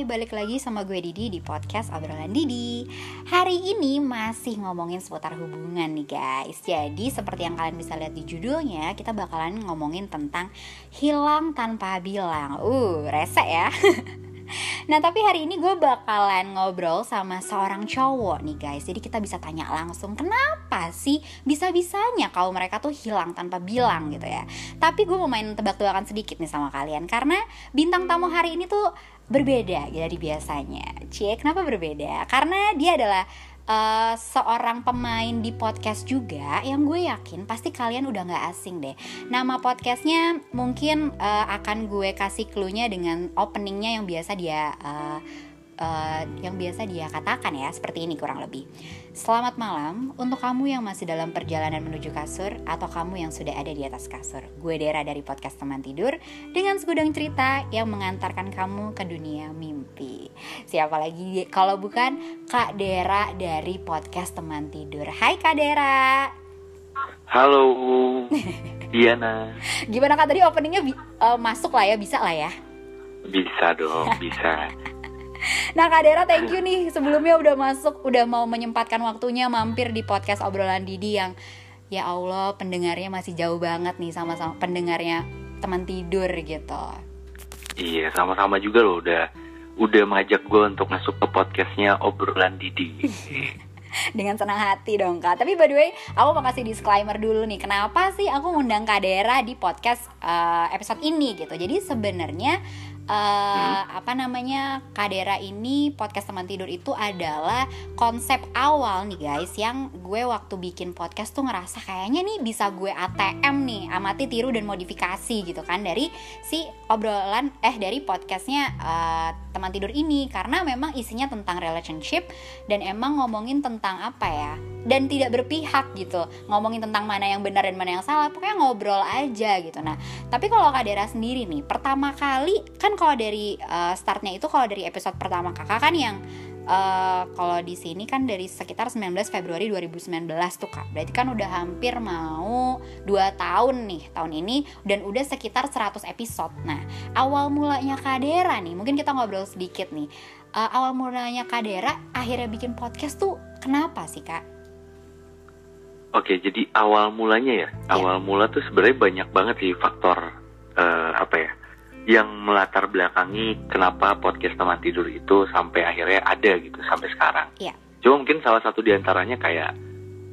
Hai, balik lagi sama gue Didi di podcast Obrolan Didi. Hari ini masih ngomongin seputar hubungan nih guys. Jadi seperti yang kalian bisa lihat di judulnya Kita bakalan ngomongin tentang hilang tanpa bilang. Uh, rese ya. Nah tapi hari ini gue bakalan ngobrol sama seorang cowok nih guys. Jadi kita bisa tanya langsung Kenapa sih bisa-bisanya kalau mereka tuh hilang tanpa bilang gitu ya? Tapi gue mau main tebak-tebakan sedikit nih sama kalian Karena bintang tamu hari ini tuh berbeda dari biasanya Cie kenapa berbeda? Karena dia adalah uh, seorang pemain di podcast juga yang gue yakin pasti kalian udah nggak asing deh. Nama podcastnya mungkin uh, akan gue kasih clue-nya dengan openingnya yang biasa dia uh, uh, yang biasa dia katakan ya seperti ini kurang lebih. Selamat malam untuk kamu yang masih dalam perjalanan menuju kasur atau kamu yang sudah ada di atas kasur. Gue Dera dari podcast teman tidur dengan segudang cerita yang mengantarkan kamu ke dunia mimpi. Siapa lagi kalau bukan Kak Dera dari podcast teman tidur. Hai Kak Dera. Halo, Diana. Gimana kak tadi openingnya uh, masuk lah ya, bisa lah ya? Bisa dong, bisa. Nah Kak Dera thank you nih. Sebelumnya udah masuk Udah mau menyempatkan waktunya mampir di podcast obrolan Didi yang Ya Allah pendengarnya masih jauh banget nih sama-sama pendengarnya teman tidur gitu. Iya sama-sama juga loh. Udah udah mengajak gue untuk masuk ke podcastnya obrolan Didi. Dengan senang hati dong kak. Tapi by the way aku mau kasih disclaimer dulu nih. Kenapa sih aku ngundang kak Dera di podcast uh, episode ini gitu? Jadi sebenarnya uh, apa namanya Kadera ini podcast teman tidur itu adalah konsep awal nih guys yang gue waktu bikin podcast tuh ngerasa kayaknya nih bisa gue ATM nih amati tiru dan modifikasi gitu kan dari si obrolan eh dari podcastnya uh, teman tidur ini. Karena memang isinya tentang relationship dan emang ngomongin tentang apa ya dan tidak berpihak gitu. Ngomongin tentang mana yang benar dan mana yang salah pokoknya ngobrol aja gitu. Nah tapi kalau Kak Dera sendiri nih pertama kali kan kalau dari uh, startnya itu kalau dari episode pertama kakak kan yang uh, kalau di sini kan dari sekitar 19 Februari 2019 tuh kak. Berarti kan udah hampir mau 2 tahun nih tahun ini dan udah sekitar 100 episode. Nah awal mulanya Kak Dera nih mungkin kita ngobrol sedikit nih. Uh, awal mulanya Kak Dera akhirnya bikin podcast tuh kenapa sih kak? Oke, jadi awal mulanya ya, ya. awal mula tuh sebenarnya banyak banget sih faktor uh, apa ya, yang melatar belakangi kenapa podcast teman tidur itu sampai akhirnya ada gitu sampai sekarang. Iya. Cuma mungkin salah satu di antaranya kayak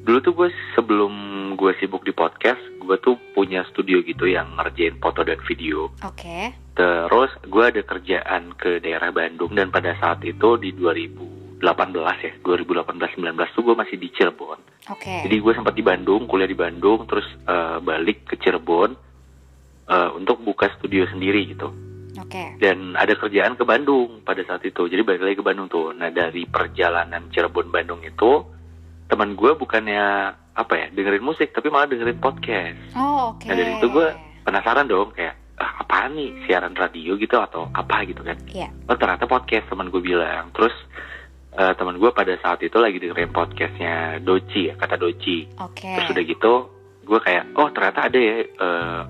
dulu tuh gue sebelum gue sibuk di podcast, gue tuh punya studio gitu yang ngerjain foto dan video. Oke. Okay. Terus gue ada kerjaan ke daerah Bandung dan pada saat itu di 2000 2018 ya 2018-19 tuh gue masih di Cirebon. Oke. Okay. Jadi gue sempat di Bandung, kuliah di Bandung, terus uh, balik ke Cirebon uh, untuk buka studio sendiri gitu. Oke. Okay. Dan ada kerjaan ke Bandung pada saat itu, jadi balik lagi ke Bandung tuh. Nah dari perjalanan Cirebon Bandung itu teman gue bukannya apa ya dengerin musik, tapi malah dengerin podcast. Oh oke. Okay. Nah dari itu gue penasaran dong kayak ah, apa nih siaran radio gitu atau apa gitu kan? Iya. Yeah. Oh ternyata podcast teman gue bilang. Terus uh, teman gue pada saat itu lagi dengerin podcastnya Doci ya kata Doci. Oke. Okay. Terus udah gitu gue kayak oh ternyata ada ya uh,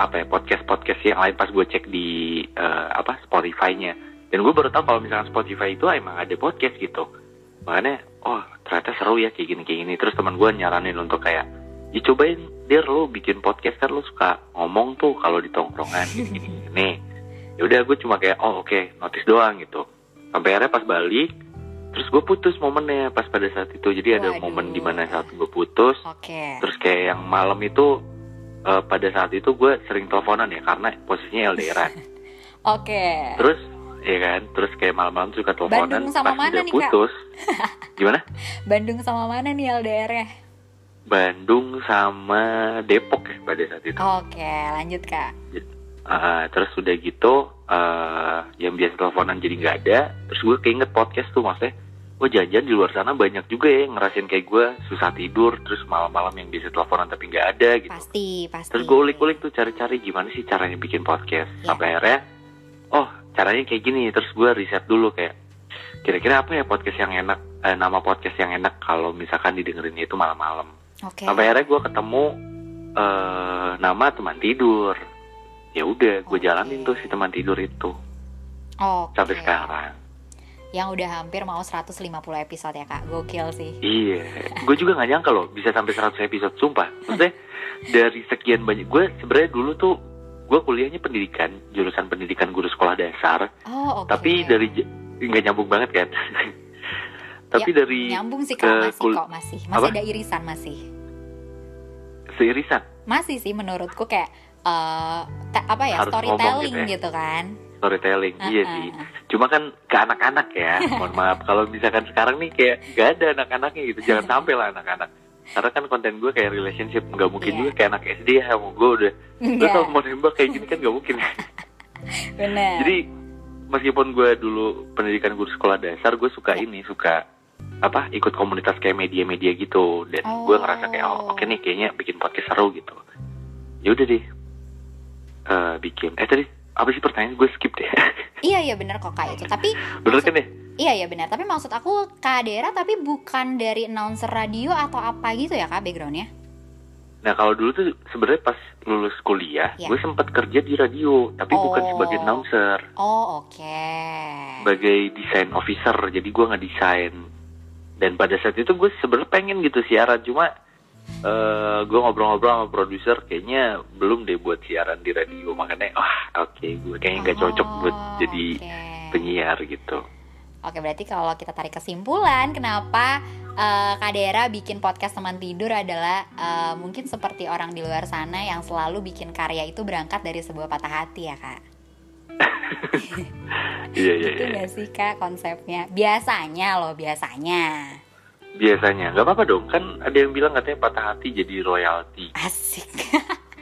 apa ya podcast podcast yang lain pas gue cek di uh, apa Spotify-nya. Dan gue baru tahu kalau misalnya Spotify itu emang ada podcast gitu. Makanya oh ternyata seru ya kayak gini kayak gini. Terus teman gue nyaranin untuk kayak ya cobain dir lo bikin podcast kan lo suka ngomong tuh kalau di tongkrongan gini gini. Nih ya udah gue cuma kayak oh oke okay, notice doang gitu. Sampai akhirnya pas balik terus gue putus momennya pas pada saat itu. Jadi ada Waduh. momen di mana saat gue putus okay. terus kayak yang malam itu uh, pada saat itu gue sering teleponan ya karena posisinya LDRan oke. Okay. terus ya kan? Terus kayak malam-malam suka teleponan Bandung sama pas mana udah nih, putus. Kak? gimana? Bandung sama mana nih LDR ya? Bandung sama Depok ya pada saat itu. Oke okay, lanjut kak. Uh, terus udah gitu uh, yang biasa teleponan jadi nggak ada terus gue keinget podcast tuh maksudnya gue jajan di luar sana banyak juga ya yang ngerasain kayak gue susah tidur terus malam-malam yang bisa teleponan tapi nggak ada gitu. Pasti pasti. Terus gue ulik-ulik tuh cari-cari gimana sih caranya bikin podcast. Ya. sampai akhirnya oh caranya kayak gini. Terus gue riset dulu kayak kira-kira apa ya podcast yang enak eh, nama podcast yang enak kalau misalkan didengerin itu malam-malam. Okay. sampai akhirnya gue ketemu uh, nama teman tidur ya udah gue okay. jalanin tuh si teman tidur itu okay. sampai sekarang yang udah hampir mau 150 episode ya kak gokil sih Iya, gue juga nggak nyangka loh bisa sampai 100 episode, sumpah. Maksudnya dari sekian banyak, gue sebenarnya dulu tuh gue kuliahnya pendidikan, jurusan pendidikan guru sekolah dasar. oh oke Tapi dari nggak nyambung banget kan. tapi Ya, dari nyambung sih kak masih kul- kok masih masih Apa? ada irisan masih seirisan masih sih menurutku kayak te- apa ya Harus storytelling ngomong gitu ya. gitu kan storytelling, iya Uh-uh. sih. Cuma kan ke anak-anak ya, mohon maaf. Kalau misalkan sekarang nih kayak nggak ada anak-anaknya gitu, jangan sampai lah anak-anak. Karena kan konten gue kayak relationship, nggak mungkin Iya. juga kayak anak SD ya, mau gue udah, lu Enggak. kalau mau nembak kayak gini kan nggak mungkin. bener Jadi meskipun gue dulu pendidikan guru sekolah dasar, gue suka ini, suka apa ikut komunitas kayak media-media gitu dan gue Oh. ngerasa kayak oh, oke nih kayaknya bikin podcast seru gitu. Ya udah deh, Eh, bikin. Eh tadi apa sih pertanyaan gue skip deh. iya iya bener kok kak itu tapi Bener maksud- kan ya? iya iya benar tapi maksud aku kak Dera tapi bukan dari announcer radio atau apa gitu ya kak backgroundnya Nah kalau dulu tuh sebenarnya pas lulus kuliah, Ya. gue sempat kerja di radio, tapi bukan Oh. sebagai announcer, oh oke sebagai desain officer. Jadi gue nggak desain. Dan pada saat itu gue sebenarnya pengen gitu siaran, cuma eh gue ngobrol-ngobrol sama produser, kayaknya belum deh buat siaran di radio. Makanya, wah oke, gue kayaknya nggak cocok buat Oh, jadi oke. penyiar gitu. Oke berarti kalau kita tarik kesimpulan kenapa eh, Kak Dera bikin podcast teman tidur adalah eh, mungkin seperti orang di luar sana yang selalu bikin karya itu berangkat dari sebuah patah hati ya kak. Iya iya Itu iya. nggak sih kak konsepnya? Biasanya loh biasanya. Biasanya nggak apa-apa dong, kan ada yang bilang katanya patah hati jadi royalti. Asik.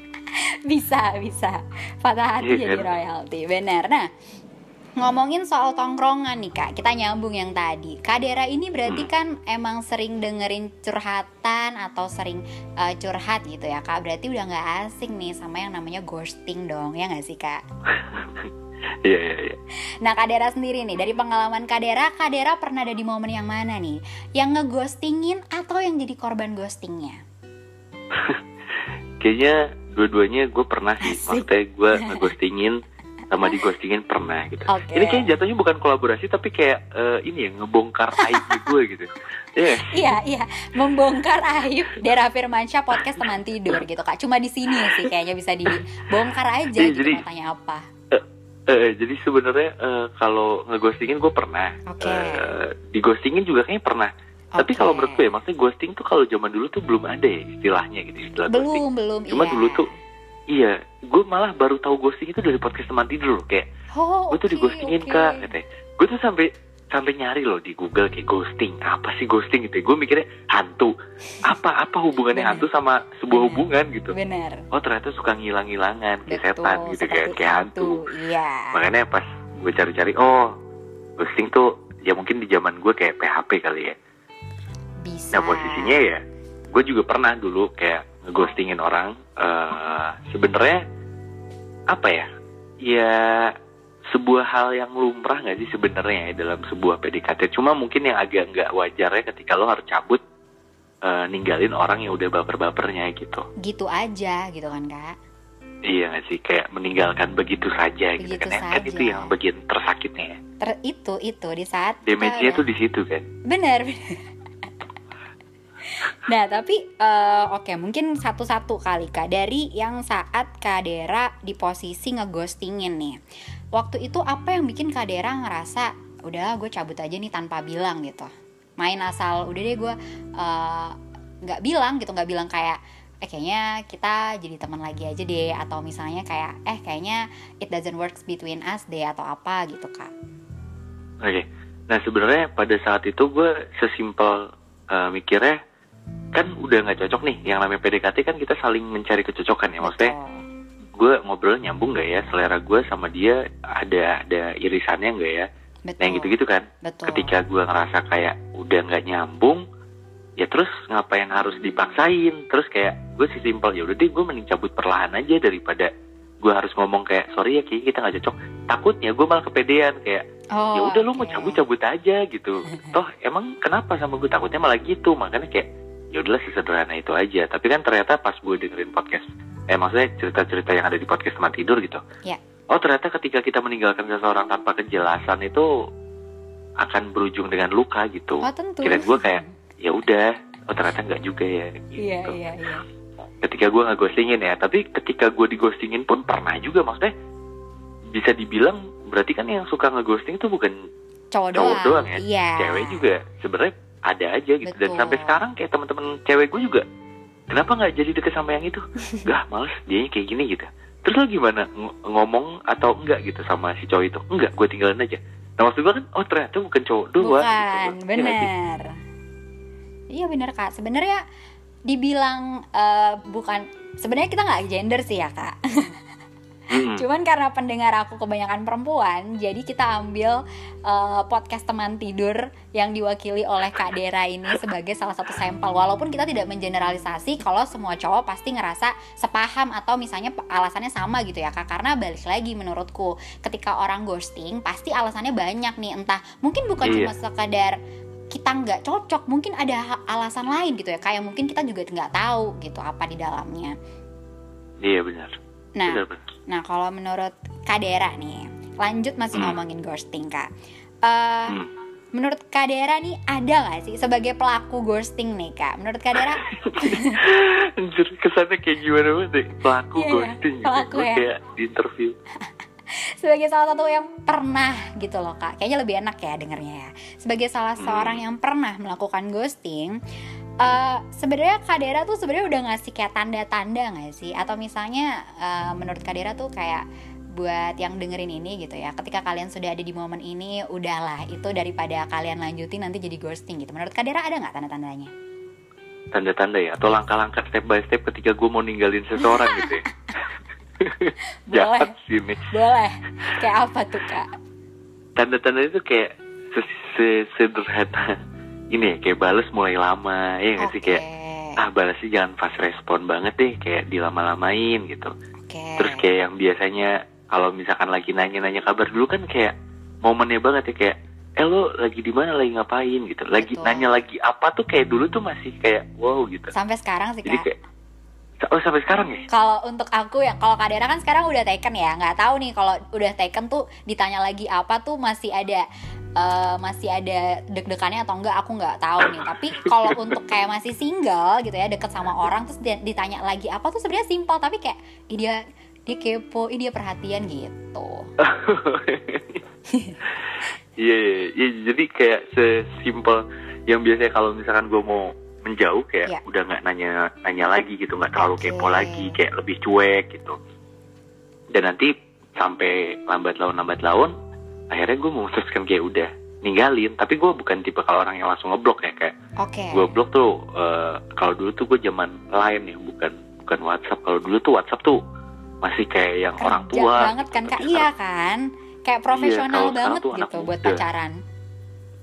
bisa bisa. Patah hati Iya jadi kan? royalty. Benar. Nah ngomongin soal tongkrongan nih kak, kita nyambung yang tadi. Kak Dera ini berarti Hmm. kan emang sering dengerin curhatan atau sering uh, curhat gitu ya kak. Berarti udah nggak asing nih sama yang namanya ghosting dong, ya nggak sih kak? Iya iya iya. Nah Kak Dera sendiri nih, dari pengalaman Kak Dera, Kak Dera pernah ada di momen yang mana nih? Yang ngeghostingin atau yang jadi korban ghostingnya? Kayaknya dua-duanya gue pernah sih. Asik. Maksudnya gue ngeghostingin sama dighostingin pernah gitu. Oke. Ini kayaknya jatuhnya bukan kolaborasi tapi kayak eh, ini ya ngebongkar aib gue gitu. Iya. Iya, iya, membongkar aib Dera Firmansyah podcast teman tidur gitu kak. Cuma di sini sih kayaknya bisa dibongkar aja Iya, gitu jadi- mau tanya apa. Eh, jadi sebenarnya eh, kalau ngeghostingin gue pernah. Oke. Eh, dighostingin juga kayaknya pernah. Tapi Oke. kalau menurut gue ya, maksudnya ghosting tuh kalau zaman dulu tuh belum ada ya istilahnya gitu, istilah ghosting. belum belum. Cuma iya. dulu tuh Iya, gue malah baru tahu ghosting itu dari podcast teman tidur loh. Kayak Oh, gue tuh oke, dighostingin oke. kak katanya gue tuh sampai sampai nyari loh di Google kayak ghosting apa sih ghosting gitu gue mikirnya hantu apa apa hubungannya Bener. hantu sama sebuah Bener. hubungan gitu Bener. oh ternyata suka ngilang-ngilangan kayak Betul, setan gitu kayak seperti kayak hantu Iya. makanya pas gue cari-cari oh ghosting tuh ya mungkin di zaman gue kayak PHP kali ya Bisa. nah posisinya ya gue juga pernah dulu kayak ngeghostingin orang eh sebenarnya apa ya ya sebuah hal yang lumrah nggak sih sebenarnya ya dalam sebuah PDKT cuma mungkin yang agak nggak wajarnya ketika lo harus cabut eh, ninggalin orang yang udah baper-bapernya gitu Gitu aja gitu kan kak. iya nggak sih kayak meninggalkan begitu saja gitu Begitu kan kan saja. itu yang bagian tersakitnya ya Ter itu itu di saat damage-nya tuh di situ kan Bener, bener. Nah, tapi eh, oke, mungkin satu-satu kali Kak dari yang saat Kak Dera di posisi ngeghostingin nih. Waktu itu apa yang bikin Kak Dera ngerasa udah gue cabut aja nih tanpa bilang gitu. Main asal udah deh gue eh, nggak bilang gitu, nggak bilang kayak eh kayaknya kita jadi teman lagi aja deh atau misalnya kayak eh kayaknya it doesn't works between us deh atau apa gitu Kak. Oke, nah sebenarnya pada saat itu gue sesimpel eh, mikirnya kan udah nggak cocok nih. Yang namanya PDKT kan kita saling mencari kecocokan ya. Maksudnya Betul. Gue ngobrol nyambung nggak ya? Selera gue sama dia ada ada irisannya nggak ya? Nah yang gitu-gitu kan. Betul. Ketika gue ngerasa kayak udah nggak nyambung, ya terus ngapain harus dipaksain? Terus kayak gue sesimpel ya udah deh gue mending cabut perlahan aja daripada gue harus ngomong kayak sorry ya kayaknya kita nggak cocok. Takutnya gue malah kepedean kayak Oh, ya udah lu mau cabut cabut aja gitu toh emang kenapa sama gue takutnya malah gitu makanya kayak ya udahlah sesederhana itu aja tapi kan ternyata pas gue dengerin podcast eh maksudnya cerita-cerita yang ada di podcast teman tidur gitu? Ya. oh ternyata ketika kita meninggalkan seseorang tanpa kejelasan itu akan berujung dengan luka gitu. Oh tentu. Kira gue kayak ya udah. Oh ternyata nggak juga ya gitu. iya iya. Iya ketika gue nggak ghostingin ya tapi ketika gue dighostingin pun pernah juga maksudnya bisa dibilang berarti kan yang suka ngeghosting itu bukan cowok cowok doang, doang ya iya. cewek juga. Sebenarnya ada aja gitu. Dan Betul. sampai sekarang kayak teman-teman cewek gue juga kenapa nggak jadi deket sama yang itu? Gak males dia kayak gini gitu. Terus lo gimana? Ng- ngomong atau enggak gitu sama si cowok itu? Enggak gue tinggalin aja. Nah maksud gue kan oh ternyata bukan cowok bukan gitu. Iya nggak sih? bener. Iya bener kak. Sebenarnya dibilang eh, bukan sebenarnya kita nggak gender sih ya kak Mm-mm. Cuman karena pendengar aku kebanyakan perempuan, jadi kita ambil uh, podcast teman tidur yang diwakili oleh Kak Dera ini sebagai salah satu sampel. Walaupun kita tidak mengeneralisasi kalau semua cowok pasti ngerasa sepaham atau misalnya alasannya sama gitu ya Kak. Karena balik lagi menurutku, ketika orang ghosting pasti alasannya banyak nih. Entah mungkin bukan Iya. cuma sekadar kita nggak cocok, mungkin ada alasan lain gitu ya. Kayak mungkin kita juga nggak tahu gitu apa di dalamnya. iya benar Nah, benar benar Nah, kalau menurut Kak Dera nih, lanjut masih Hmm. ngomongin ghosting, Kak. Eh, Hmm. Menurut Kak Dera nih, ada nggak sih sebagai pelaku ghosting nih, Kak? Menurut Kak Dera, Anjir, kesannya kayak gimana banget deh pelaku iya, ghosting gitu. pelaku Gue ya. kayak di interview sebagai salah satu yang pernah gitu loh, Kak. Kayaknya lebih enak ya dengernya ya. Sebagai salah Hmm. seorang yang pernah melakukan ghosting, eh sebenarnya Kak Dera tuh sebenarnya udah ngasih kayak tanda-tanda nggak sih? Atau misalnya eh, menurut Kak Dera tuh kayak buat yang dengerin ini gitu ya ketika kalian sudah ada di momen ini udahlah itu daripada kalian lanjutin nanti jadi ghosting gitu. Menurut Kak Dera ada nggak tanda-tandanya? Tanda-tanda ya? Atau langkah-langkah step by step ketika gue mau ninggalin seseorang gitu ya? Boleh. jahat sih ini. Boleh. Kayak apa tuh kak? Tanda-tanda itu kayak se- se- sederhana ini ya kayak bales mulai lama ya nggak sih? Kayak ah balasnya jangan fast respon banget deh kayak dilama-lamain gitu. Oke. Terus kayak yang biasanya kalau misalkan lagi nanya-nanya kabar dulu kan kayak momennya banget ya kayak eh lo lagi di mana lagi ngapain? gitu. Lagi Betul. nanya lagi apa tuh? Kayak dulu tuh masih kayak wow gitu. Sampai sekarang sih jadi kak. kayak oh sampai sekarang ya? Kalau untuk aku ya kalau Kak Dera kan sekarang udah taken ya nggak tahu nih kalau udah taken tuh ditanya lagi apa tuh masih ada eh, masih ada deg-degannya atau enggak aku nggak tahu nih. Tapi kalau untuk kayak masih single gitu ya deket sama orang terus ditanya lagi apa tuh sebenarnya simpel tapi kayak "Ih, dia dia kepo, dia perhatian gitu. Iya, iya, iya. jadi kayak sesimpel yang biasanya kalau misalkan gue mau menjauh kayak Iya. udah nggak nanya nanya lagi gitu, nggak terlalu Oke. kepo lagi, kayak lebih cuek gitu. Dan nanti sampai lambat laun lambat laun, akhirnya gue memutuskan kayak udah ninggalin. Tapi gue bukan tipe kalau orang yang langsung ngeblok ya kayak oke gue blok tuh eh, kalau dulu tuh gue zaman lain ya bukan bukan WhatsApp. Kalau dulu tuh WhatsApp tuh masih kayak yang orang kerja tua. banget kan kak iya kan kayak profesional sekarang banget gitu buat muda. pacaran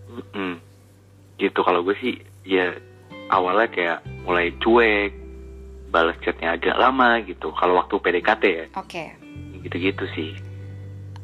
Mm-mm. Gitu kalau gue sih ya awalnya kayak mulai cuek, balas chatnya agak lama gitu. Kalau waktu PDKT ya, oke gitu-gitu sih.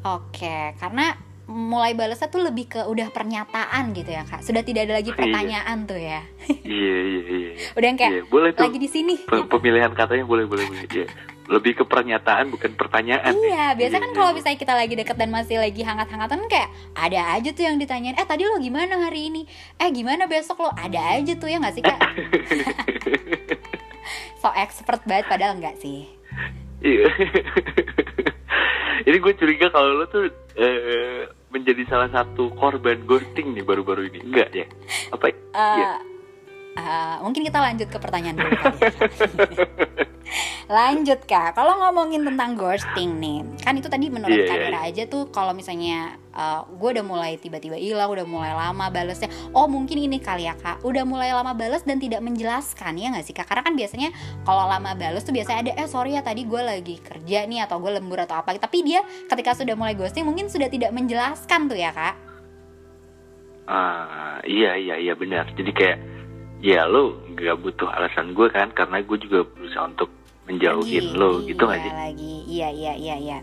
Oke, karena mulai balasnya tuh lebih ke udah pernyataan gitu ya kak. Sudah tidak ada lagi Iya. pertanyaan tuh ya. iya iya iya. Udah yang kayak Iya, boleh tuh. lagi di sini. Pe- Pemilihan katanya boleh boleh boleh. Iya. Lebih ke pernyataan bukan pertanyaan. Iya, ya. biasa kan Iya, kalau iya. misalnya kita lagi deket dan masih lagi hangat-hangatan kayak ada aja tuh yang ditanyain, eh tadi lo gimana hari ini? Eh gimana besok lo? Ada aja tuh ya nggak sih kak? so expert banget padahal enggak sih. Iya. Ini gue curiga kalau lo tuh eh, menjadi salah satu korban ghosting nih baru-baru ini. Enggak ya? Apa? Eh, Iya. Eh, mungkin kita lanjut ke pertanyaan dulu kali ya. lanjut kak, kalau ngomongin tentang ghosting nih, kan itu tadi menurut Kak iya, Dera aja tuh kalau misalnya gue udah mulai tiba-tiba hilang, udah mulai lama balesnya, oh mungkin ini kali ya kak, udah mulai lama bales dan tidak menjelaskan ya nggak sih kak? Karena kan biasanya kalau lama bales tuh biasanya ada eh sorry ya tadi gue lagi kerja nih atau gue lembur atau apa, tapi dia ketika sudah mulai ghosting mungkin sudah tidak menjelaskan tuh ya kak? Ah, iya iya iya benar. Jadi kayak ya lo nggak butuh alasan gue kan karena gue juga berusaha untuk menjauhin Lagi, lo gitu nggak iya, sih? lagi iya iya iya iya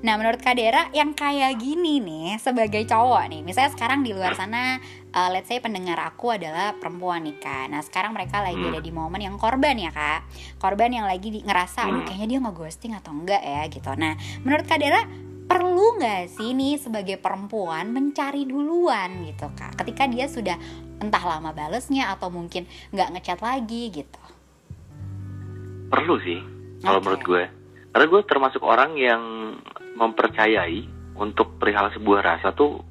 nah menurut Kak Dera yang kayak gini nih sebagai cowok nih misalnya sekarang di luar sana uh, let's say pendengar aku adalah perempuan nih kak nah sekarang mereka lagi Hmm. ada di momen yang korban ya kak korban yang lagi di- ngerasa Hmm. kayaknya dia nge-ghosting atau enggak ya gitu nah menurut Kak Dera perlu nggak sih nih sebagai perempuan mencari duluan gitu kak? Ketika dia sudah entah lama balesnya atau mungkin nggak ngechat lagi gitu. Perlu sih kalau menurut gue. Karena gue termasuk orang yang mempercayai untuk perihal sebuah rasa tuh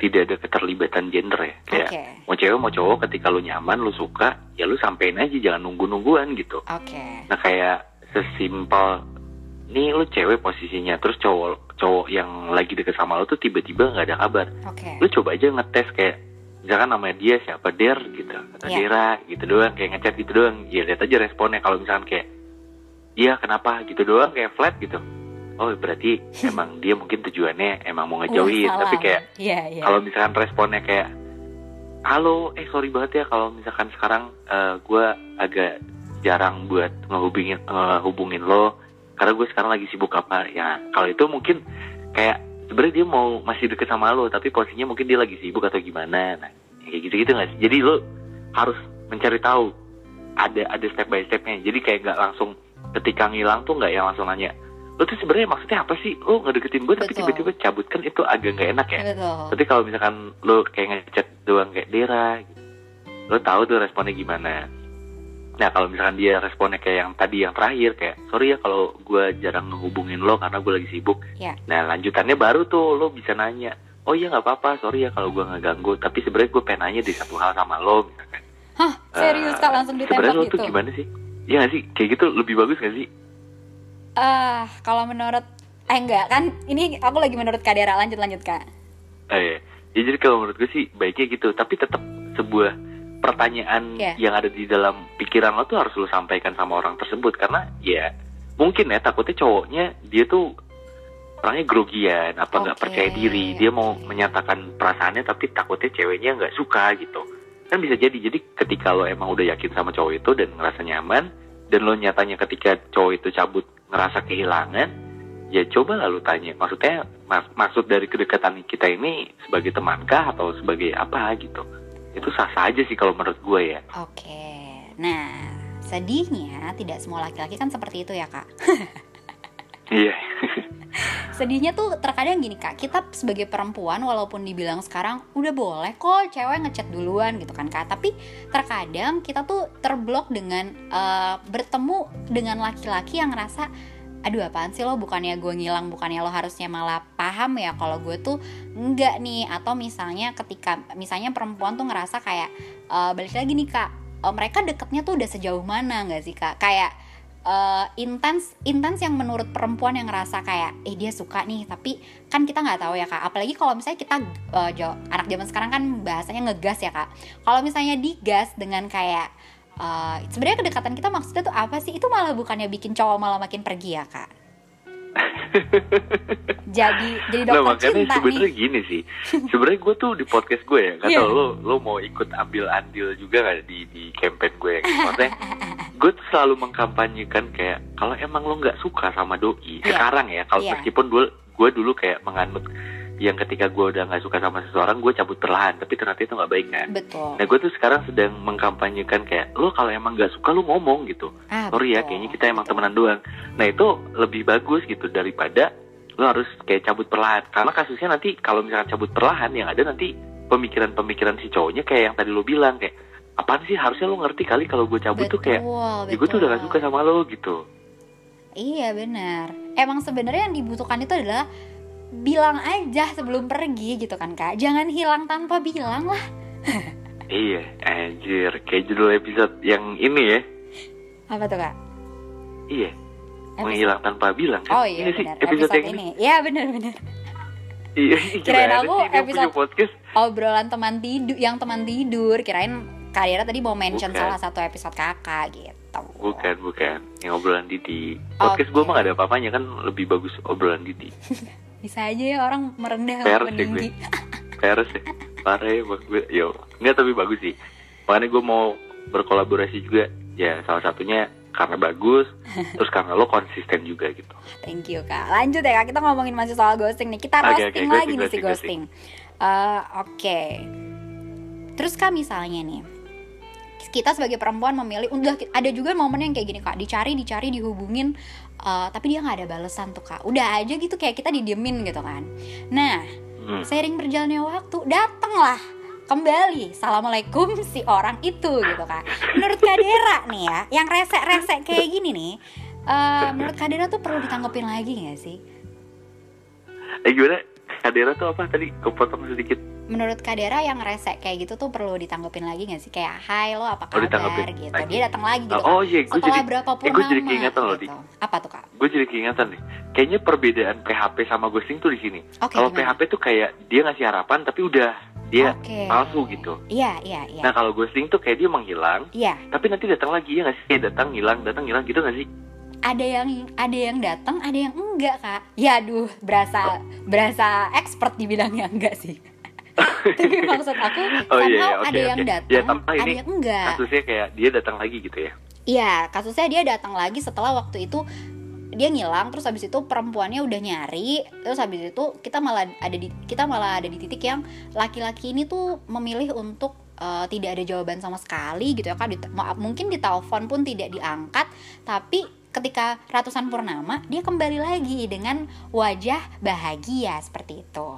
tidak ada keterlibatan gender ya. Kayak oke. mau cewek mau cowok ketika lu nyaman lu suka ya lu sampein aja jangan nunggu nungguan gitu. Oke. Nah kayak sesimpel nih lu cewek posisinya terus cowok cowok yang lagi deket sama lu tuh tiba-tiba nggak ada kabar. Oke. Lu coba aja ngetes kayak misalkan namanya dia siapa der gitu atau Iya. Dera gitu doang kayak ngechat gitu doang. Ya lihat aja responnya. Kalau misalkan kayak iya kenapa? gitu doang kayak flat gitu. Oh berarti emang dia mungkin tujuannya emang mau ngejauhin. Wah, tapi kayak iya iya. kalau misalkan responnya kayak halo eh sorry banget ya kalau misalkan sekarang gue agak jarang buat ngehubungin ngehubungin lo karena gue sekarang lagi sibuk apa ya. Kalau itu mungkin kayak sebenarnya dia mau masih deket sama lo tapi posisinya mungkin dia lagi sibuk atau gimana. Nah kayak gitu gitu nggak sih? Jadi lo harus mencari tahu ada ada step by stepnya. Jadi kayak nggak langsung ketika ngilang tuh nggak yang langsung nanya lo tuh sebenarnya maksudnya apa sih? Lo ngedeketin gue tapi tiba-tiba cabut. Kan itu agak nggak enak ya. Betul. Tapi kalau misalkan lo kayak ngechat doang kayak Dera, gitu, lo tahu tuh responnya gimana. Nah kalau misalkan dia responnya kayak yang tadi yang terakhir kayak sorry ya kalau gue jarang ngehubungin lo karena gue lagi sibuk. Ya. Nah lanjutannya baru tuh lo bisa nanya, oh iya nggak apa-apa, sorry ya kalau gue ngeganggu. Tapi sebenarnya gue pengen nanya di satu hal sama lo misalkan. hah serius Eh, kak langsung Sebenarnya lo ditembak tuh gitu gimana sih? Iya nggak sih? Kayak gitu lebih bagus gak sih? ah kalau menurut eh enggak kan ini aku lagi menurut kak Dera lanjut lanjut kak Eh, iya. Ya, jadi kalau menurut gue sih baiknya gitu. Tapi tetap sebuah pertanyaan Iya. yang ada di dalam pikiran lo tuh harus lo sampaikan sama orang tersebut. Karena ya mungkin ya takutnya cowoknya dia tuh orangnya grogian apa nggak Oke, percaya diri. dia mau menyatakan perasaannya tapi takutnya ceweknya nggak suka gitu. Kan bisa jadi. Jadi ketika lo emang udah yakin sama cowok itu dan ngerasa nyaman dan lo nyatanya ketika cowok itu cabut ngerasa kehilangan ya coba lalu tanya. Maksudnya mas- maksud dari kedekatan kita ini sebagai temankah atau sebagai apa gitu itu sah sah aja sih kalau menurut gue ya. Oke. Nah sedihnya tidak semua laki-laki kan seperti itu ya kak. Iya. Sedihnya tuh terkadang gini kak. Kita sebagai perempuan walaupun dibilang sekarang udah boleh kok cewek ngechat duluan gitu kan kak. Tapi terkadang kita tuh terblok dengan eh, bertemu dengan laki-laki yang ngerasa aduh apaan sih lo? Bukannya gue ngilang bukannya lo harusnya malah paham ya kalau gue tuh enggak nih? Atau misalnya ketika misalnya perempuan tuh ngerasa kayak eh, balik lagi nih kak. Eh, mereka deketnya tuh udah sejauh mana? Nggak sih kak? Kayak eh, intens intens yang menurut perempuan yang ngerasa kayak eh dia suka nih. Tapi kan kita nggak tahu ya kak. Apalagi kalau misalnya kita jo- anak zaman sekarang kan bahasanya ngegas ya kak. Kalau misalnya digas dengan kayak eh, sebenarnya kedekatan kita maksudnya tuh apa sih itu malah bukannya bikin cowok malah makin pergi ya kak jadi jadi Nah dokter makanya cinta sebenarnya gini sih Sebenarnya gue tuh di podcast gue ya Gak Iya. tau lo, lo mau ikut ambil andil juga gak di, di campaign gue ya Maksudnya gue tuh selalu mengkampanyekan kayak Kalau emang lo gak suka sama doi Iya. Sekarang ya Kalau Iya. meskipun gue, gue dulu kayak menganut Yang ketika gue udah gak suka sama seseorang Gue cabut perlahan. Tapi ternyata itu gak baik kan? Betul. Nah gue tuh sekarang sedang mengkampanyekan kayak Lo kalau emang gak suka lo ngomong gitu. Ah, sorry ya betul, kayaknya kita emang betul. temenan doang. Nah itu lebih bagus gitu daripada lo harus kayak cabut perlahan. Karena kasusnya nanti kalau misalkan cabut perlahan yang ada nanti pemikiran-pemikiran si cowoknya kayak yang tadi lo bilang kayak apaan sih? Harusnya lo ngerti kali kalau gue cabut tuh kayak ya gue tuh udah gak suka sama lo gitu. Iya benar. Emang sebenarnya yang dibutuhkan itu adalah bilang aja sebelum pergi gitu kan kak. Jangan hilang tanpa bilang lah. iya anjir kayak judul episode yang ini ya Apa tuh kak? iya Episode- menghilang tanpa bilang kan Oh iya Ini sih benar. episode, Episode, yang ini. Iya benar-benar. iya Kirain aku sih episode- podcast Obrolan teman tidur, yang teman tidur. Kirain Kak Dira tadi mau mention Bukan. salah satu episode kakak gitu. bukan bukan yang obrolan Didi podcast gue Oke. mah gak ada apa-apanya kan lebih bagus obrolan Didi Bisa aja ya orang merendah sama sih gue. meninggi. Peres ya parah ya gue yo nggak tapi bagus sih makanya gue mau berkolaborasi juga ya salah satunya karena bagus terus karena lo konsisten juga gitu Thank you kak. Lanjut ya kak, kita ngomongin masih soal ghosting nih. Kita Oke, roasting oke, lagi ghosting, nih si ghosting, ghosting. Eh, Oke. Terus kak misalnya nih, kita sebagai perempuan memilih udah ada juga momen yang kayak gini kak dicari dicari dihubungin uh, tapi dia nggak ada balasan tuh kak udah aja gitu kayak kita didiemin gitu kan nah Hmm. seiring berjalannya waktu datanglah kembali assalamualaikum si orang itu gitu kan menurut Kak Dera nih ya yang resek-resek kayak gini nih uh, menurut Kak Dera tuh perlu ditanggepin lagi gak sih Eh gimana? Kadera tuh apa tadi? Kepotong sedikit. Menurut Kak Dera yang resek kayak gitu tuh perlu ditanggepin lagi gak sih kayak hai lo apa Oh, kabar ditanggepin gitu lagi. dia datang lagi gitu Oh, iya, gue setelah jadi- berapa eh, gue jadi keingetan loh, gitu. apa tuh Kak Gue jadi keingetan nih. Kayaknya perbedaan PHP sama ghosting tuh di sini. Oke, kalau? PHP tuh kayak dia ngasih harapan tapi udah dia Oke. palsu gitu. iya iya iya Nah kalau ghosting tuh kayak dia menghilang, iya tapi nanti datang lagi ya nggak sih? Kayak datang hilang, datang hilang gitu nggak sih? ada yang ada yang datang ada yang enggak kak ya aduh berasa berasa expert di bidangnya enggak sih tapi maksud aku Oh, iya, iya, ada yang oke. datang Ya, ada ini yang enggak Kasusnya kayak dia datang lagi gitu ya. iya kasusnya dia datang lagi setelah waktu itu dia ngilang terus habis itu perempuannya udah nyari terus habis itu kita malah ada di kita malah ada di titik yang laki-laki ini tuh memilih untuk eh, tidak ada jawaban sama sekali gitu ya kan ma- mungkin di telepon pun tidak diangkat tapi ketika ratusan purnama dia kembali lagi dengan wajah bahagia seperti itu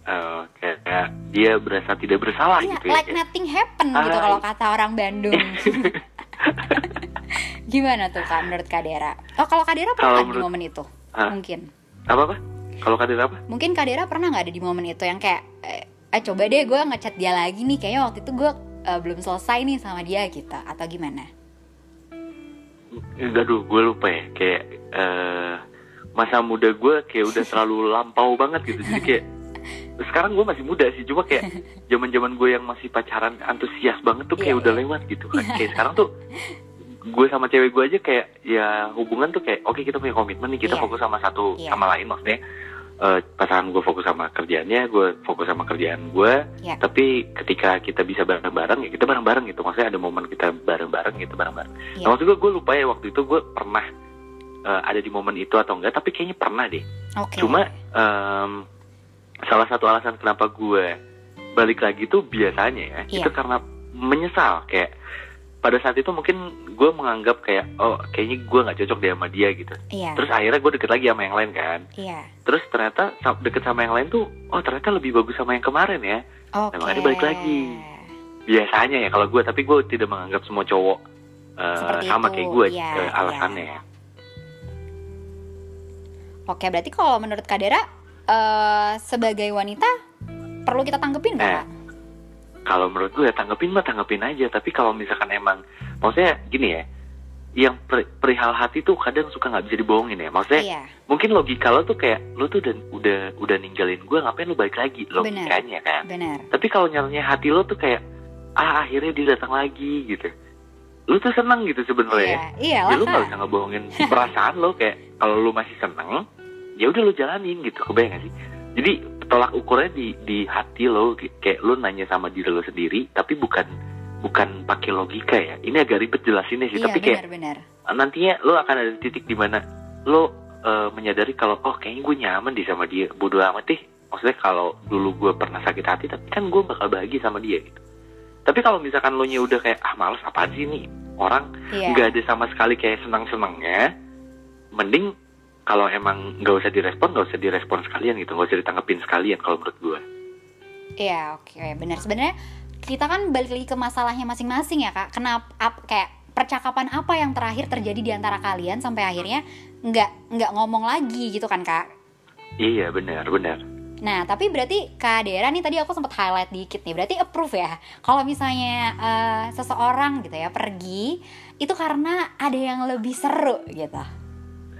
Eh, kayak, dia berasa tidak bersalah iya gitu ya. like nothing happen gitu Ah, kalau iya. kata orang Bandung gimana tuh kak menurut Kak Dera oh kalau Kak Dera Kalau pernah nggak di menurut- momen itu Hah? mungkin Apa apa? Kalau kadera apa? mungkin Kak Dera pernah nggak ada di momen itu yang kayak eh, eh, coba deh gue ngechat dia lagi nih kayaknya waktu itu gue eh, belum selesai nih sama dia gitu atau gimana Aduh, gue lupa ya. Kayak eh masa muda gue kayak udah terlalu lampau banget gitu. Jadi kayak sekarang gue masih muda sih, cuma kayak zaman-zaman gue yang masih pacaran antusias banget tuh kayak Iya, udah iya. lewat gitu kan. Kayak sekarang tuh gue sama cewek gue aja kayak ya hubungan tuh kayak oke kita punya komitmen nih kita Iya. fokus sama satu Iya. sama lain maksudnya eh, pasangan gue fokus sama kerjaannya gue fokus sama kerjaan gue Iya. tapi ketika kita bisa bareng-bareng ya kita bareng-bareng gitu maksudnya ada momen kita bareng-bareng gitu bareng-bareng Iya. Nah, maksud gue gue lupa ya waktu itu gue pernah eh, ada di momen itu atau enggak tapi kayaknya pernah deh oke cuma em, salah satu alasan kenapa gue balik lagi tuh biasanya ya Iya. itu karena menyesal. Kayak pada saat itu mungkin gue menganggap kayak oh kayaknya gue nggak cocok deh sama dia gitu. Iya. Terus akhirnya gue deket lagi sama yang lain kan. Iya. Terus ternyata deket sama yang lain tuh oh ternyata lebih bagus sama yang kemarin ya. Oke. makanya balik lagi. biasanya ya kalau gue tapi gue tidak menganggap semua cowok Seperti sama itu, kayak gue eh, iya. alasannya ya. Oke berarti kalau menurut Kak Eh, sebagai wanita perlu kita tanggepin nggak Eh, kalau menurut gue ya tanggepin mah tanggepin aja. Tapi kalau misalkan emang maksudnya gini ya yang per- perihal hati tuh kadang suka nggak bisa dibohongin ya. Maksudnya iya. mungkin logika lo tuh kayak lo tuh udah udah udah ninggalin gue ngapain lo balik lagi? Logikanya kan. Benar. Tapi kalau nyalanya hati lo tuh kayak ah akhirnya dia datang lagi gitu. Lo tuh seneng gitu sebenarnya iya ya iyalah lu nggak bisa ngebohongin perasaan lo kayak kalau lu masih seneng ya udah lu jalanin gitu kebayang gak sih? Jadi tolak ukurnya di di hati lo kayak lu nanya sama diri lo sendiri tapi bukan bukan pakai logika ya. Ini agak ribet jelasinnya sih iya tapi kayak benar-benar. nantinya lo akan ada di titik di mana lo eh, menyadari kalau oh kayaknya gue nyaman di sama dia bodoh amat deh. Maksudnya kalau dulu gue pernah sakit hati tapi kan gue bakal bahagia sama dia gitu. Tapi kalau misalkan lo nya udah kayak ah males apaan sih nih orang iya. nggak ada sama sekali kayak senang-senangnya mending kalau emang nggak usah direspon nggak usah direspon sekalian gitu nggak usah ditanggepin sekalian kalau menurut gue Iya oke benar sebenarnya kita kan balik lagi ke masalahnya masing-masing ya kak. Kenapa ap- kayak percakapan apa yang terakhir terjadi di antara kalian sampai akhirnya nggak nggak ngomong lagi gitu kan kak? iya benar benar Nah tapi berarti kak Dera nih tadi aku sempat highlight dikit nih berarti approve ya kalau misalnya eh, seseorang gitu ya pergi itu karena ada yang lebih seru gitu.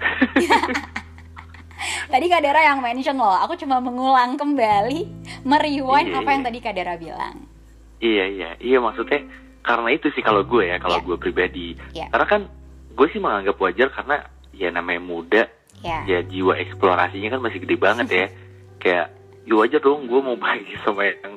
tadi kak Dera yang mention loh, aku cuma mengulang kembali, merewind Iya, apa yang iya. tadi kak Dera bilang. iya iya iya maksudnya karena itu sih kalau gue ya kalau Iya. gue pribadi Iya. karena kan gue sih menganggap wajar karena ya namanya muda Ya. ya jiwa eksplorasinya kan masih gede banget ya kayak ya wajar dong gue mau bagi sama yang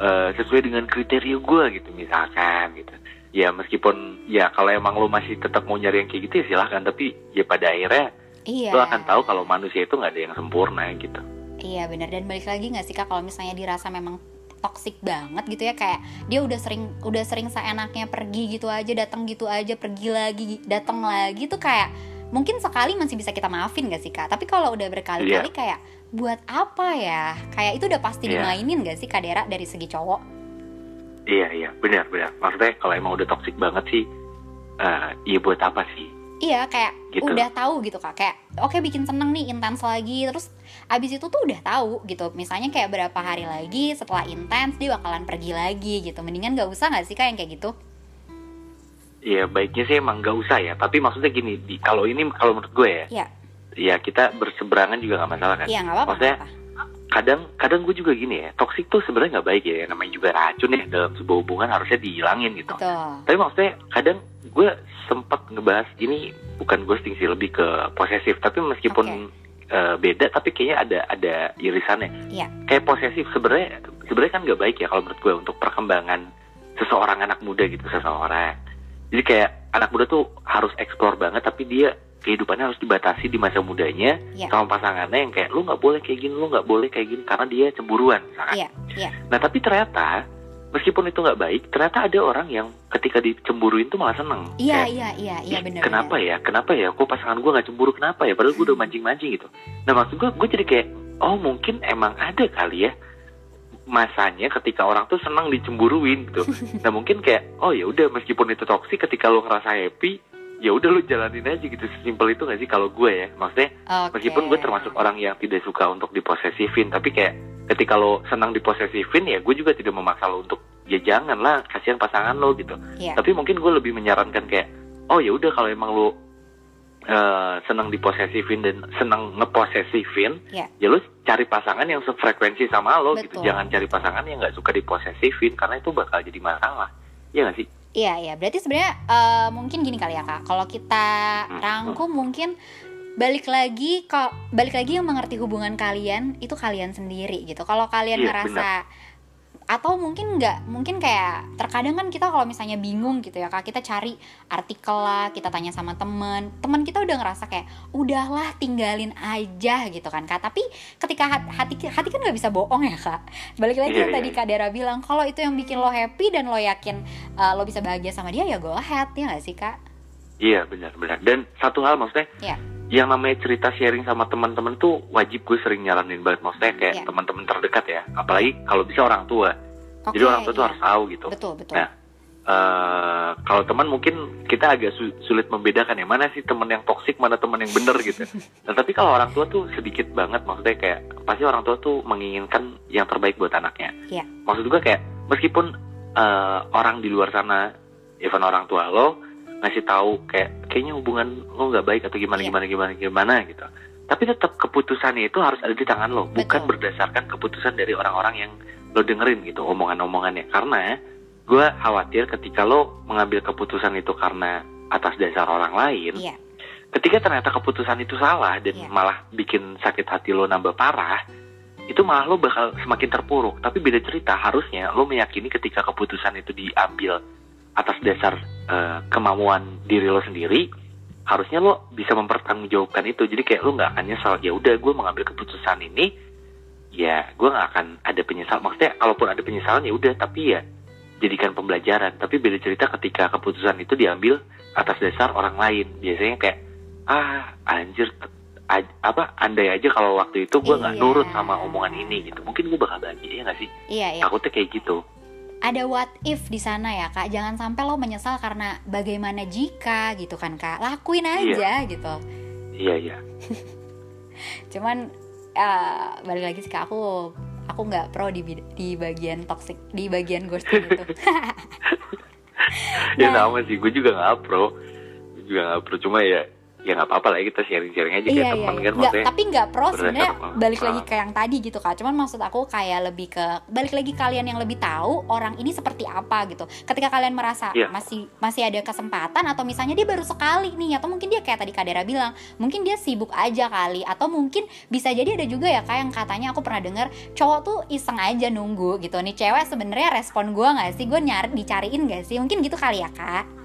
eh, sesuai dengan kriteria gue gitu misalkan gitu ya meskipun ya kalau emang lo masih tetap mau nyari yang kayak gitu ya silahkan tapi ya pada akhirnya Iya. lo akan tahu kalau manusia itu nggak ada yang sempurna gitu Iya benar dan balik lagi nggak sih kak kalau misalnya dirasa memang toxic banget gitu ya kayak dia udah sering udah sering seenaknya pergi gitu aja datang gitu aja pergi lagi datang lagi tuh kayak mungkin sekali masih bisa kita maafin gak sih kak tapi kalau udah berkali-kali Iya. kayak buat apa ya kayak itu udah pasti Iya. dimainin gak sih kak Dera dari segi cowok Iya iya benar benar. Maksudnya kalau emang udah toxic banget sih, eh iya buat apa sih? Iya kayak Gitu. udah tahu gitu kak kayak oke bikin seneng nih intens lagi terus abis itu tuh udah tahu gitu misalnya kayak berapa hari lagi setelah intens dia bakalan pergi lagi gitu mendingan gak usah gak sih kak yang kayak gitu Iya baiknya sih emang nggak usah ya. Tapi maksudnya gini, di, kalau ini kalau menurut gue ya, Iya ya kita berseberangan juga nggak masalah kan. iya nggak apa-apa Maksudnya nggak apa-apa. Kadang kadang gue juga gini ya, toxic tuh sebenarnya nggak baik ya. Namanya juga racun ya dalam sebuah hubungan harusnya dihilangin gitu. betul Tapi maksudnya kadang gue sempat ngebahas ini bukan ghosting sih lebih ke posesif. Tapi meskipun eh, beda, tapi kayaknya ada ada irisannya. Iya. Kayak posesif sebenarnya sebenarnya kan nggak baik ya kalau menurut gue untuk perkembangan seseorang anak muda gitu seseorang. Jadi kayak anak muda tuh harus explore banget, tapi dia kehidupannya harus dibatasi di masa mudanya Iya. sama pasangannya yang kayak lu nggak boleh kayak gini, lu nggak boleh kayak gini karena dia cemburuan. misalkan. iya iya Nah tapi ternyata meskipun itu nggak baik, ternyata ada orang yang ketika dicemburuin tuh malah seneng. iya iya iya iya "Ih, benar Kenapa ya? Kenapa ya? Kok pasangan gue nggak cemburu? Kenapa ya? Padahal gue udah mancing-mancing gitu. Nah maksud gue, gue jadi kayak, oh mungkin emang ada kali ya masanya ketika orang tuh senang dicemburuin gitu. nah mungkin kayak, oh ya udah meskipun itu toksik, ketika lo ngerasa happy, ya udah lu jalanin aja gitu. Sesimpel itu nggak sih kalau gue ya? Maksudnya Oke. meskipun gue termasuk orang yang tidak suka untuk diposesifin, tapi kayak ketika lo senang diposesifin ya gue juga tidak memaksa lo untuk ya jangan lah kasihan pasangan lo gitu. Iya. Tapi mungkin gue lebih menyarankan kayak, oh ya udah kalau emang lo eh, senang diposesifin dan senang ngeposesifin, Iya. ya lo cari pasangan yang sefrekuensi sama lo gitu. Betul. Jangan cari pasangan yang nggak suka diposesifin karena itu bakal jadi masalah. Iya nggak sih? Iya iya. Berarti sebenarnya eh, mungkin gini kali ya kak. Kalau kita Hmm. rangkum mungkin balik lagi kok balik lagi yang mengerti hubungan kalian itu kalian sendiri gitu. Kalau kalian Iya, ngerasa atau mungkin nggak mungkin kayak terkadang kan kita kalau misalnya bingung gitu ya kak kita cari artikel lah kita tanya sama temen teman kita udah ngerasa kayak udahlah tinggalin aja gitu kan kak tapi ketika hat- hati hati kan nggak bisa bohong ya kak balik lagi Iya, yang tadi iya. kak Dera bilang kalau itu yang bikin lo happy dan lo yakin uh, lo bisa bahagia sama dia ya go ahead ya nggak sih kak Iya benar-benar. Dan satu hal maksudnya, Iya. Yang namanya cerita sharing sama teman-teman tuh wajib gue sering nyaranin banget. Maksudnya kayak Iya. teman-teman terdekat ya. Apalagi kalau bisa orang tua. Oke, Jadi orang tua tuh iya. harus tahu gitu. betul betul Nah, eh kalau teman mungkin kita agak su- sulit membedakan ya mana sih teman yang toksik mana teman yang bener gitu. Nah, tapi kalau orang tua tuh sedikit banget maksudnya kayak pasti orang tua tuh menginginkan yang terbaik buat anaknya. Iya. Maksud gue kayak meskipun eh, orang di luar sana, even orang tua lo ngasih tahu kayak kayaknya hubungan lo nggak baik atau gimana Iya. gimana gimana gimana gitu. Tapi tetap keputusannya itu harus ada di tangan lo, bukan Betul. berdasarkan keputusan dari orang-orang yang lo dengerin gitu omongan-omongannya. Karena gue khawatir ketika lo mengambil keputusan itu karena atas dasar orang lain, iya ketika ternyata keputusan itu salah dan Iya. malah bikin sakit hati lo nambah parah, itu malah lo bakal semakin terpuruk. Tapi beda cerita, harusnya lo meyakini ketika keputusan itu diambil atas dasar eh, kemauan diri lo sendiri, harusnya lo bisa mempertanggungjawabkan itu. Jadi kayak lo nggak akan nyesal. Ya udah, gue mengambil keputusan ini, ya gue nggak akan ada penyesal. Maksudnya kalaupun ada penyesalan ya udah, tapi ya jadikan pembelajaran. Tapi beda cerita ketika keputusan itu diambil atas dasar orang lain. Biasanya kayak ah anjir a- apa andai aja kalau waktu itu gue nggak Iya. nurut sama omongan ini gitu mungkin gue bakal bahagia ya nggak sih iya iya takutnya kayak gitu ada what if di sana ya kak? Jangan sampai lo menyesal karena bagaimana jika gitu kan kak? Lakuin aja gitu. Iya iya. Cuman eh, balik lagi sih kak aku aku nggak pro di di bagian toxic di bagian ghosting itu. Ya Nah. sama sih. Gue juga nggak pro. Gue juga nggak pro. Cuma ya ya nggak apa-apa lah ya, kita sharing sharing aja kayak iya iya, teman iya. kan Nggak, maksudnya. Tapi nggak pro sebenarnya balik ah. lagi ke yang tadi gitu kak. Cuman maksud aku kayak lebih ke balik lagi kalian yang lebih tahu orang ini seperti apa gitu. Ketika kalian merasa Iya. masih masih ada kesempatan atau misalnya dia baru sekali nih atau mungkin dia kayak tadi kak Dera bilang mungkin dia sibuk aja kali atau mungkin bisa jadi ada juga ya kak yang katanya aku pernah dengar cowok tuh iseng aja nunggu gitu. Nih cewek sebenarnya respon gua nggak sih? Gue nyari dicariin gak sih? Mungkin gitu kali ya kak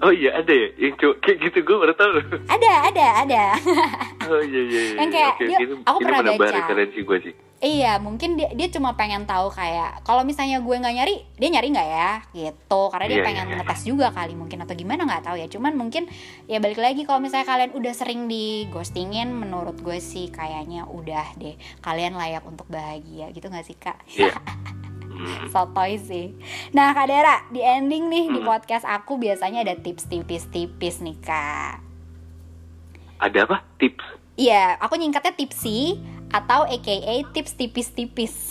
Oh iya ada ya yang cowok kayak gitu gue baru tahu. Ada, ada, ada. Oh iya iya. iya. Yang kayak Oke, dia- ini, aku ini pernah baca. referensi gue sih. Iya, mungkin dia dia cuma pengen tahu kayak kalau misalnya gue nggak nyari, dia nyari nggak ya gitu. Karena dia Iya, pengen iya, iya. ngetes juga kali mungkin atau gimana nggak tahu ya. Cuman mungkin ya balik lagi kalau misalnya kalian udah sering di ghostingin, menurut gue sih kayaknya udah deh kalian layak untuk bahagia gitu nggak sih kak? Iya. Sotoy sih. Nah kak Dera di ending nih di Hmm. podcast aku biasanya ada tips tipis-tipis nih kak. Ada apa? Tips. Iya, aku nyingkatnya tipsy atau aka tips tipis-tipis.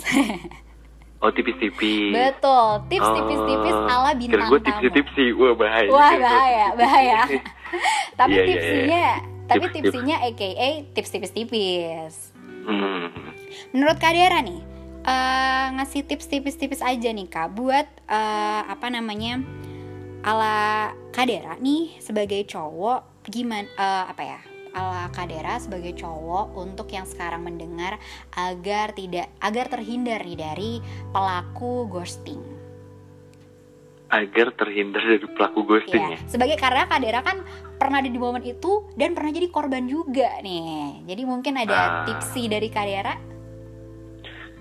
Oh tipis-tipis. Betul, tips tipis-tipis Oh, ala bintang gue tamu. tipsi-tipsi. Wah bahaya. Wah bahaya, bahaya. Tapi Iya, iya, tipsinya, tapi Tips, tipsinya aka tips tipis-tipis. Hmm. Menurut Kak Dera nih, eh, ngasih tips tipis-tipis aja nih Kak buat eh, apa namanya ala Kak Dera nih sebagai cowok gimana eh, apa ya? ala Kak Dera sebagai cowok untuk yang sekarang mendengar agar tidak agar terhindar nih dari pelaku ghosting. Agar terhindar dari pelaku ghosting Iya, ya. sebagai karena Kak Dera kan pernah ada di momen itu dan pernah jadi korban juga nih. Jadi mungkin ada Ah. tipsi dari Kak Dera.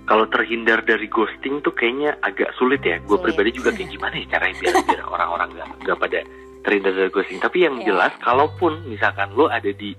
Kalau terhindar dari ghosting tuh kayaknya agak sulit ya. Gue Sulit. pribadi juga kayak gimana ya caranya biar, biar orang-orang nggak nggak pada terhindar dari ghosting. Tapi yang Iya. jelas, kalaupun misalkan lo ada di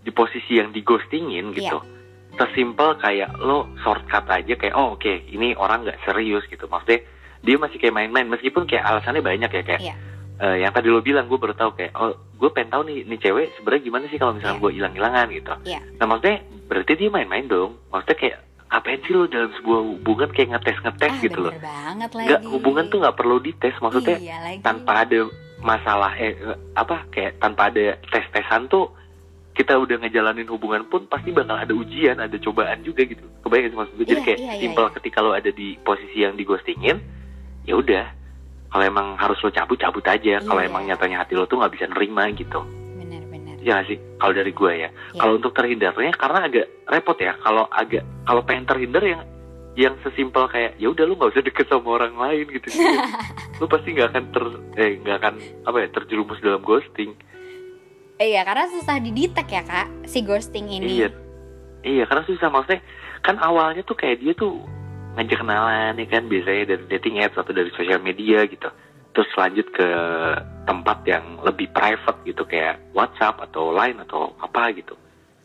di posisi yang di ghostingin gitu, Iya. sesimpel kayak lo shortcut aja kayak oh oke ini orang nggak serius gitu. Maksudnya dia masih kayak main-main meskipun kayak alasannya banyak ya kayak Iya. eh, yang tadi lo bilang gue baru tahu kayak oh gue pengen tahu nih nih cewek sebenarnya gimana sih kalau misalnya Iya. gue hilang-hilangan gitu. Iya. Nah maksudnya berarti dia main-main dong. Maksudnya kayak ngapain sih lo dalam sebuah hubungan kayak ngetes-ngetes Ah, gitu loh. banget lagi. Nggak hubungan tuh nggak perlu dites. Maksudnya iya lagi. tanpa ada masalah eh apa kayak tanpa ada tes-tesan tuh kita udah ngejalanin hubungan pun pasti bakal ada ujian, ada cobaan juga gitu. Kebayang sih maksud gue? Jadi Iya, kayak iya, iya, simpel iya. ketika lo ada di posisi yang dighostingin, ya udah. Kalau emang harus lo cabut cabut aja. Kalau Iya. emang nyatanya hati lo tuh nggak bisa nerima gitu. Ya sih, kalau dari gue ya. Iya. Kalau untuk terhindarnya karena agak repot ya. Kalau agak kalau pengen terhindar yang yang sesimpel kayak ya udah lu nggak usah deket sama orang lain gitu. lu pasti nggak akan ter eh nggak akan apa ya terjerumus dalam ghosting. Iya, karena susah didetek ya kak si ghosting ini. Iya. Iya, karena susah maksudnya kan awalnya tuh kayak dia tuh ngajak kenalan ya kan biasanya dari dating apps atau dari sosial media gitu. Terus lanjut ke tempat yang lebih private gitu kayak WhatsApp atau Line atau apa gitu.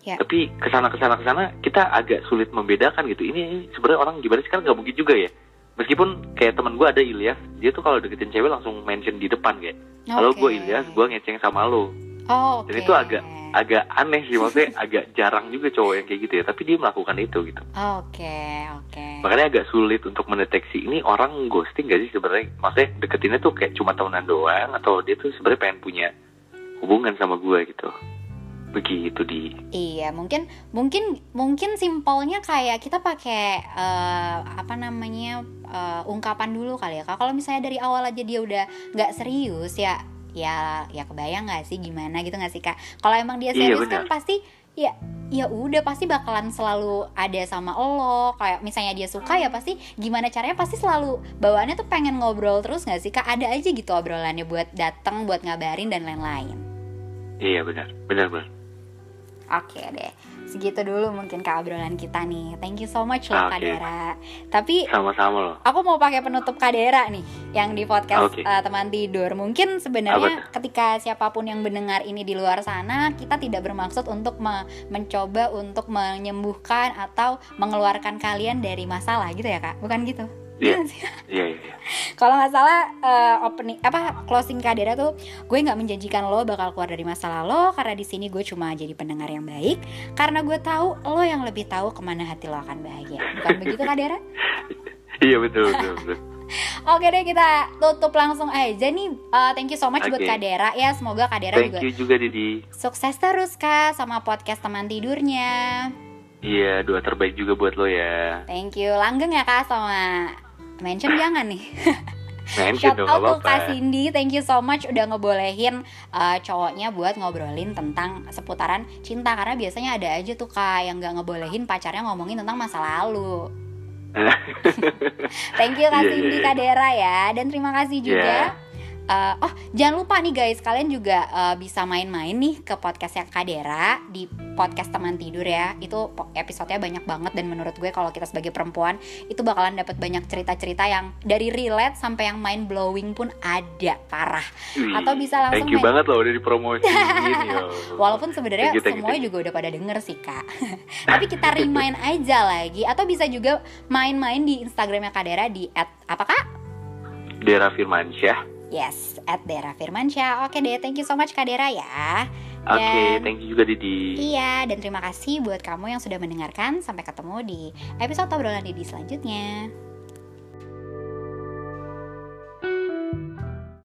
Ya. Tapi ke sana ke sana ke sana kita agak sulit membedakan gitu. Ini, ini sebenarnya orang gimana sih kan nggak mungkin juga ya. Meskipun kayak teman gue ada Ilyas, dia tuh kalau deketin cewek langsung mention di depan kayak, halo Oke. gue Ilyas, gue ngeceng sama lo. Oh, Dan oke. itu agak agak aneh sih maksudnya agak jarang juga cowok yang kayak gitu ya tapi dia melakukan itu gitu Oke, oke. makanya agak sulit untuk mendeteksi ini orang ghosting gak sih sebenarnya maksudnya deketinnya tuh kayak cuma tahunan doang atau dia tuh sebenarnya pengen punya hubungan sama gue gitu begitu di Iya, mungkin mungkin mungkin simpelnya kayak kita pakai eh, apa namanya eh, ungkapan dulu kali ya. Kalau misalnya dari awal aja dia udah nggak serius ya ya ya kebayang nggak sih gimana gitu nggak sih kak? Kalau emang dia Iya, serius kan benar. pasti ya ya udah pasti bakalan selalu ada sama lo. Kayak misalnya dia suka ya pasti gimana caranya pasti selalu bawaannya tuh pengen ngobrol terus nggak sih kak? Ada aja gitu obrolannya buat datang buat ngabarin dan lain-lain. Iya benar. Benar benar. Oke deh, segitu dulu mungkin obrolan kita nih. Thank you so much loh Kak Oke. Dera. Tapi sama-sama loh aku mau pakai penutup Kak Dera nih, yang di podcast Oke. uh, teman tidur. Mungkin Apa sebenarnya ketika siapa pun yang mendengar ini di luar sana, kita tidak bermaksud untuk me- mencoba untuk menyembuhkan atau mengeluarkan kalian dari masalah gitu ya kak? Bukan gitu? Iya. Iya iya iya iya. Kalau nggak salah eh, opening apa closing Kadera tuh gue nggak menjanjikan lo bakal keluar dari masalah lo karena di sini gue cuma jadi pendengar yang baik karena gue tahu lo yang lebih tahu ke mana hati lo akan bahagia bukan begitu Kadera? iya betul betul, betul. Oke deh kita tutup langsung aja nih Eh, thank you so much buat Oke. Kadera ya semoga Kadera thank juga you juga Didi sukses terus kak sama podcast teman tidurnya. iya doa terbaik juga buat lo ya Thank you langgeng ya kak sama mention jangan nih. mention Shout dong out gak Kak Cindy, thank you so much udah ngebolehin uh, cowoknya buat ngobrolin tentang seputaran cinta karena biasanya ada aja tuh kak yang nggak ngebolehin pacarnya ngomongin tentang masa lalu. Thank you Kak Iya, Cindy iya, Kak Dera ya dan terima kasih juga Iya. Uh, oh jangan lupa nih guys kalian juga uh, bisa main-main nih ke podcastnya Kadera di podcast teman tidur ya itu episodenya banyak banget dan menurut gue kalau kita sebagai perempuan itu bakalan dapat banyak cerita-cerita yang dari relate sampai yang mind blowing pun ada parah Wih, atau bisa langsung thank you main- banget loh udah dipromosiin. Walaupun sebenarnya semuanya juga udah pada denger sih kak Tapi kita remind aja lagi Atau bisa juga main-main di Instagramnya Kadera di at, apa kak? Dera Firmansyah. Yes, at Dera Firmansyah. Oke deh, thank you so much Kadera ya. Oke, Dan- thank you juga Didi. Iya, dan terima kasih buat kamu yang sudah mendengarkan. Sampai ketemu di episode obrolan Didi selanjutnya